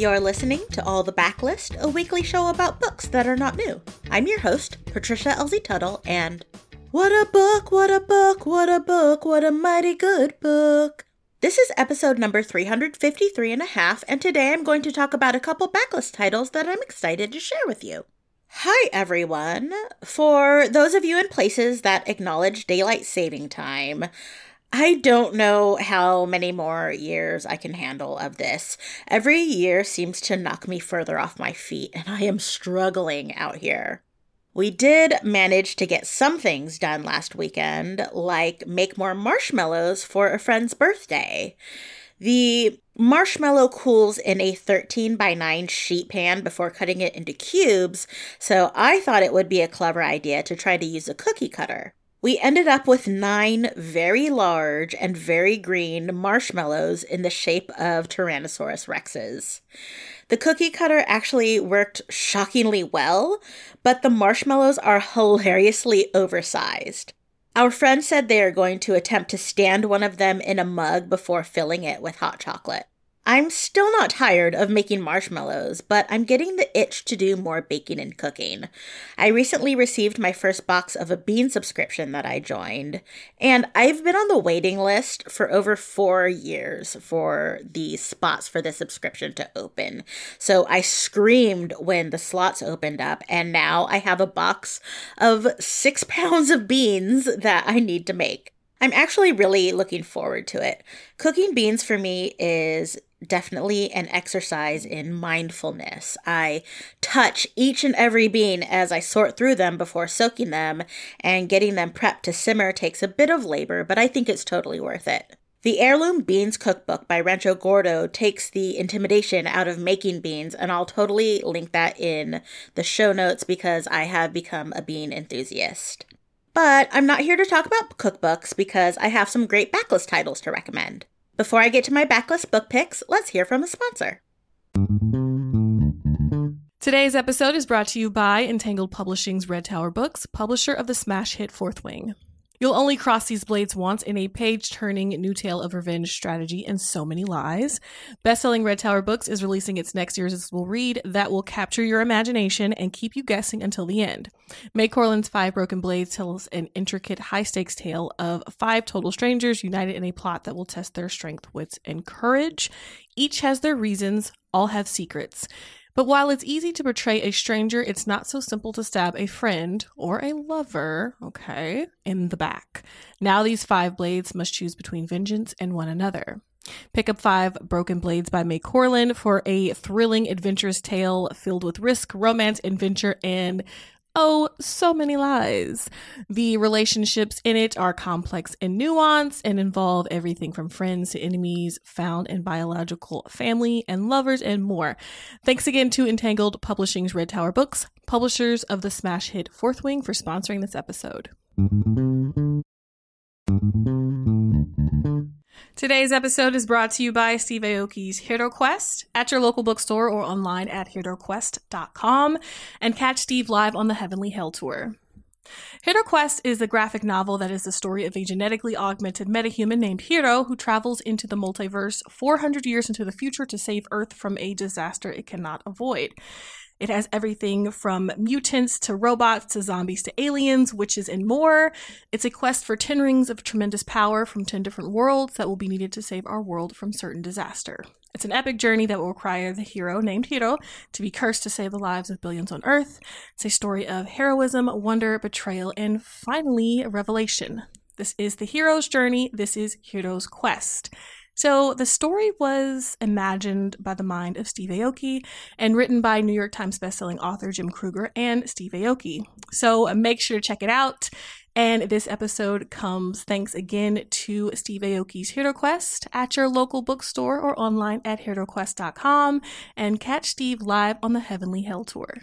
You're listening to All the Backlist, a weekly show about books that are not new. I'm your host, Patricia Elzie-Tuttle, and what a book, what a book, what a book, what a mighty good book. This is episode number 353 and a half, and today I'm going to talk about a couple backlist titles that I'm excited to share with you. Hi, everyone. For those of you in places that acknowledge daylight saving time, I don't know how many more years I can handle of this. Every year seems to knock me further off my feet, and I am struggling out here. We did manage to get some things done last weekend, like make more marshmallows for a friend's birthday. The marshmallow cools in a 13 by 9 sheet pan before cutting it into cubes, so I thought it would be a clever idea to try to use a cookie cutter. We ended up with nine very large and very green marshmallows in the shape of Tyrannosaurus rexes. The cookie cutter actually worked shockingly well, but the marshmallows are hilariously oversized. Our friend said they are going to attempt to stand one of them in a mug before filling it with hot chocolate. I'm still not tired of making marshmallows, but I'm getting the itch to do more baking and cooking. I recently received my first box of a bean subscription that I joined, and I've been on the waiting list for over four years for the spots for the subscription to open. So I screamed when the slots opened up, and now I have a box of six pounds of beans that I need to make. I'm actually really looking forward to it. Cooking beans for me is definitely an exercise in mindfulness. I touch each and every bean as I sort through them before soaking them, and getting them prepped to simmer takes a bit of labor, but I think it's totally worth it. The Heirloom Beans Cookbook by Rancho Gordo takes the intimidation out of making beans, and I'll totally link that in the show notes because I have become a bean enthusiast. But I'm not here to talk about cookbooks because I have some great backlist titles to recommend. Before I get to my backlist book picks, let's hear from a sponsor. Today's episode is brought to you by Entangled Publishing's Red Tower Books, publisher of the smash hit Fourth Wing. You'll only cross these blades once in a page turning new tale of revenge, strategy, and so many lies. Bestselling Red Tower Books is releasing its next irresistible read that will capture your imagination and keep you guessing until the end. Mai Corland's Five Broken Blades tells an intricate, high stakes tale of five total strangers united in a plot that will test their strength, wits, and courage. Each has their reasons, all have secrets. But while it's easy to portray a stranger, it's not so simple to stab a friend or a lover, okay, in the back. Now these five blades must choose between vengeance and one another. Pick up Five Broken Blades by Mai Corland for a thrilling, adventurous tale filled with risk, romance, adventure, and Oh, so many lies. The relationships in it are complex and nuanced and involve everything from friends to enemies, found in biological family and lovers, and more. Thanks again to Entangled Publishing's Red Tower Books, publishers of the smash hit Fourth Wing, for sponsoring this episode. Today's episode is brought to you by Steve Aoki's Hero Quest at your local bookstore or online at heroquest.com and catch Steve live on the Heavenly Hell Tour. Hero Quest is a graphic novel that is the story of a genetically augmented metahuman named Hero who travels into the multiverse 400 years into the future to save Earth from a disaster it cannot avoid. It has everything from mutants to robots to zombies to aliens, witches, and more. It's a quest for 10 rings of tremendous power from 10 different worlds that will be needed to save our world from certain disaster. It's an epic journey that will require the hero, named Hero, to be cursed to save the lives of billions on Earth. It's a story of heroism, wonder, betrayal, and finally, revelation. This is the hero's journey. This is Hero's quest. So the story was imagined by the mind of Steve Aoki and written by New York Times bestselling author Jim Krueger and Steve Aoki. So uh, make sure to check it out. And this episode comes thanks again to Steve Aoki's Hero Quest at your local bookstore or online at heroquest.com and catch Steve live on the Heavenly Hell Tour.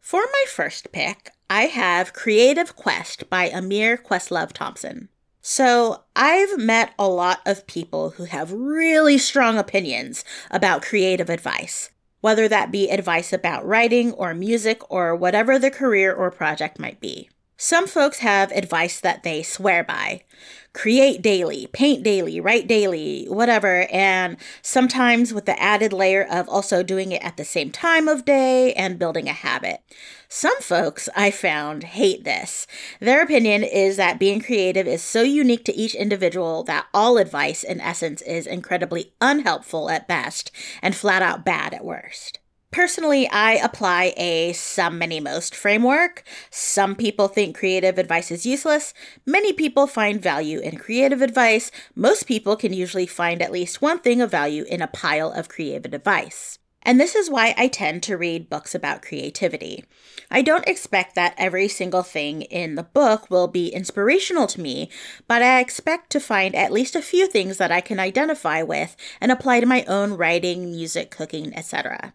For my first pick, I have Creative Quest by Amir Questlove Thompson. So, I've met a lot of people who have really strong opinions about creative advice, whether that be advice about writing or music or whatever the career or project might be. Some folks have advice that they swear by create daily, paint daily, write daily, whatever. And sometimes with the added layer of also doing it at the same time of day and building a habit. Some folks I found hate this. Their opinion is that being creative is so unique to each individual that all advice, in essence, is incredibly unhelpful at best and flat out bad at worst. Personally, I apply a some, many, most framework. Some people think creative advice is useless. Many people find value in creative advice. Most people can usually find at least one thing of value in a pile of creative advice. And this is why I tend to read books about creativity. I don't expect that every single thing in the book will be inspirational to me, but I expect to find at least a few things that I can identify with and apply to my own writing, music, cooking, etc.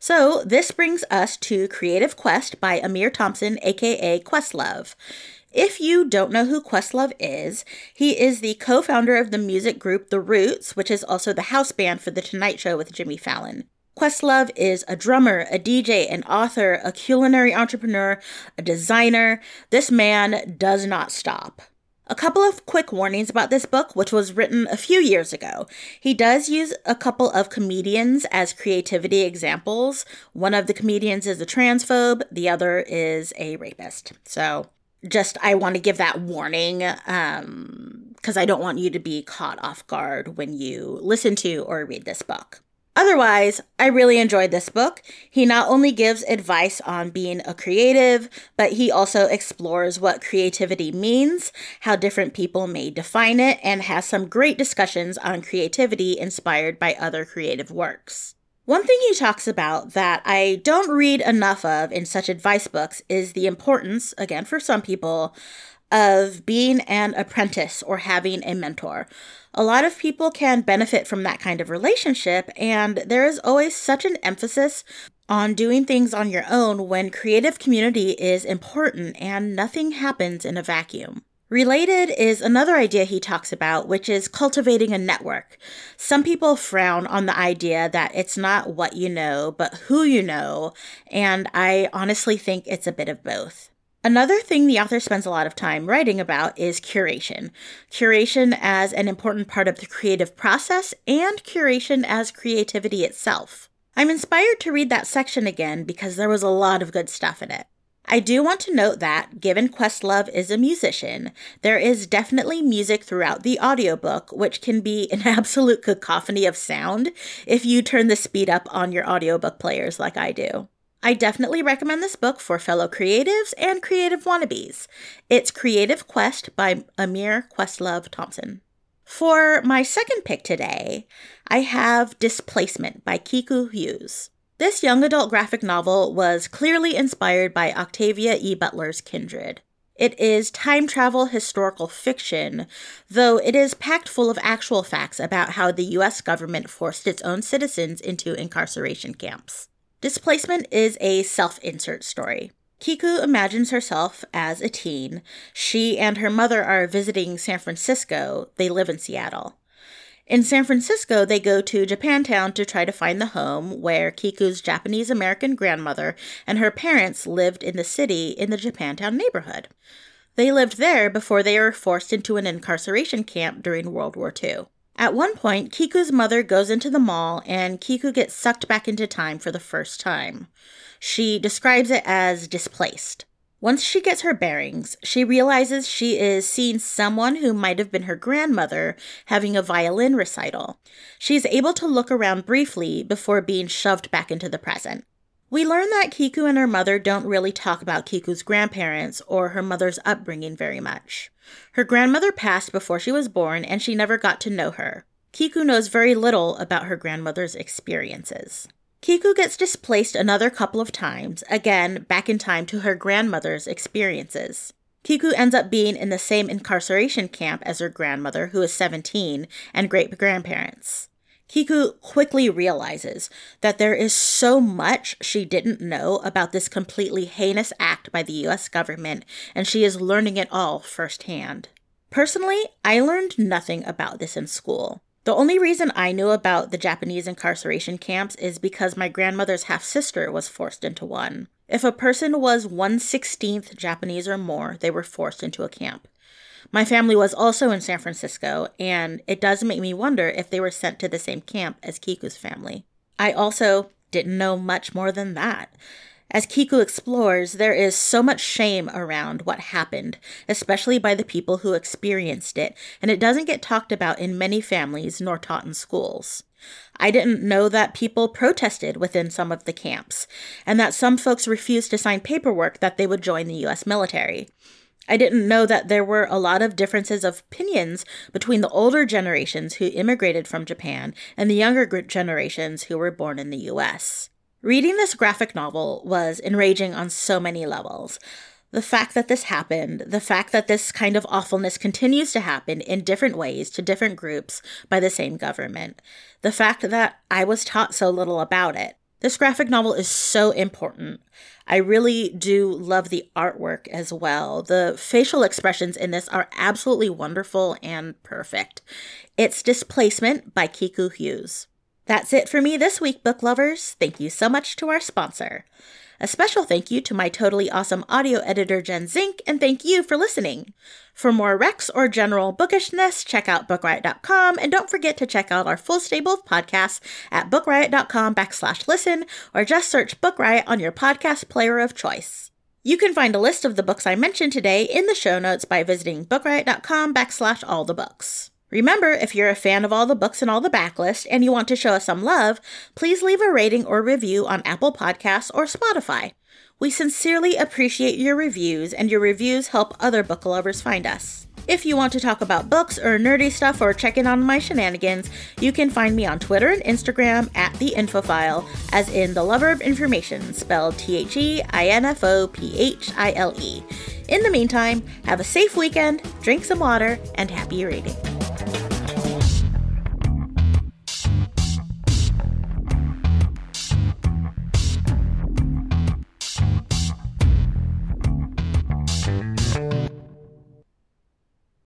So, this brings us to Creative Quest by Amir Thompson, aka Questlove. If you don't know who Questlove is, he is the co founder of the music group The Roots, which is also the house band for The Tonight Show with Jimmy Fallon. Questlove is a drummer, a DJ, an author, a culinary entrepreneur, a designer. This man does not stop. A couple of quick warnings about this book, which was written a few years ago. He does use a couple of comedians as creativity examples. One of the comedians is a transphobe, the other is a rapist. So, just I want to give that warning um because I don't want you to be caught off guard when you listen to or read this book. Otherwise, I really enjoyed this book. He not only gives advice on being a creative, but he also explores what creativity means, how different people may define it, and has some great discussions on creativity inspired by other creative works. One thing he talks about that I don't read enough of in such advice books is the importance, again for some people, of being an apprentice or having a mentor. A lot of people can benefit from that kind of relationship, and there is always such an emphasis on doing things on your own when creative community is important and nothing happens in a vacuum. Related is another idea he talks about, which is cultivating a network. Some people frown on the idea that it's not what you know, but who you know, and I honestly think it's a bit of both. Another thing the author spends a lot of time writing about is curation. Curation as an important part of the creative process and curation as creativity itself. I'm inspired to read that section again because there was a lot of good stuff in it. I do want to note that, given Questlove is a musician, there is definitely music throughout the audiobook, which can be an absolute cacophony of sound if you turn the speed up on your audiobook players like I do. I definitely recommend this book for fellow creatives and creative wannabes. It's Creative Quest by Amir Questlove Thompson. For my second pick today, I have Displacement by Kiku Hughes. This young adult graphic novel was clearly inspired by Octavia E. Butler's Kindred. It is time travel historical fiction, though it is packed full of actual facts about how the US government forced its own citizens into incarceration camps. Displacement is a self insert story. Kiku imagines herself as a teen. She and her mother are visiting San Francisco. They live in Seattle. In San Francisco, they go to Japantown to try to find the home where Kiku's Japanese American grandmother and her parents lived in the city in the Japantown neighborhood. They lived there before they were forced into an incarceration camp during World War II. At one point, Kiku's mother goes into the mall and Kiku gets sucked back into time for the first time. She describes it as displaced. Once she gets her bearings, she realizes she is seeing someone who might have been her grandmother having a violin recital. She is able to look around briefly before being shoved back into the present. We learn that Kiku and her mother don't really talk about Kiku's grandparents or her mother's upbringing very much. Her grandmother passed before she was born and she never got to know her. Kiku knows very little about her grandmother's experiences. Kiku gets displaced another couple of times, again back in time to her grandmother's experiences. Kiku ends up being in the same incarceration camp as her grandmother, who is 17, and great grandparents. Kiku quickly realizes that there is so much she didn't know about this completely heinous act by the US government, and she is learning it all firsthand. Personally, I learned nothing about this in school. The only reason I knew about the Japanese incarceration camps is because my grandmother's half sister was forced into one. If a person was 116th Japanese or more, they were forced into a camp. My family was also in San Francisco, and it does make me wonder if they were sent to the same camp as Kiku's family. I also didn't know much more than that. As Kiku explores, there is so much shame around what happened, especially by the people who experienced it, and it doesn't get talked about in many families nor taught in schools. I didn't know that people protested within some of the camps, and that some folks refused to sign paperwork that they would join the US military. I didn't know that there were a lot of differences of opinions between the older generations who immigrated from Japan and the younger generations who were born in the US. Reading this graphic novel was enraging on so many levels. The fact that this happened, the fact that this kind of awfulness continues to happen in different ways to different groups by the same government, the fact that I was taught so little about it. This graphic novel is so important. I really do love the artwork as well. The facial expressions in this are absolutely wonderful and perfect. It's Displacement by Kiku Hughes. That's it for me this week, book lovers. Thank you so much to our sponsor. A special thank you to my totally awesome audio editor, Jen Zink, and thank you for listening. For more Rex or general bookishness, check out bookriot.com, and don't forget to check out our full stable of podcasts at bookriot.com backslash listen, or just search Book Riot on your podcast player of choice. You can find a list of the books I mentioned today in the show notes by visiting bookriot.com backslash all the books. Remember, if you're a fan of all the books and all the backlist and you want to show us some love, please leave a rating or review on Apple Podcasts or Spotify. We sincerely appreciate your reviews, and your reviews help other book lovers find us. If you want to talk about books or nerdy stuff or check in on my shenanigans, you can find me on Twitter and Instagram at the Infophile, as in the lover of information, spelled T H E I N F O P H I L E. In the meantime, have a safe weekend, drink some water, and happy reading.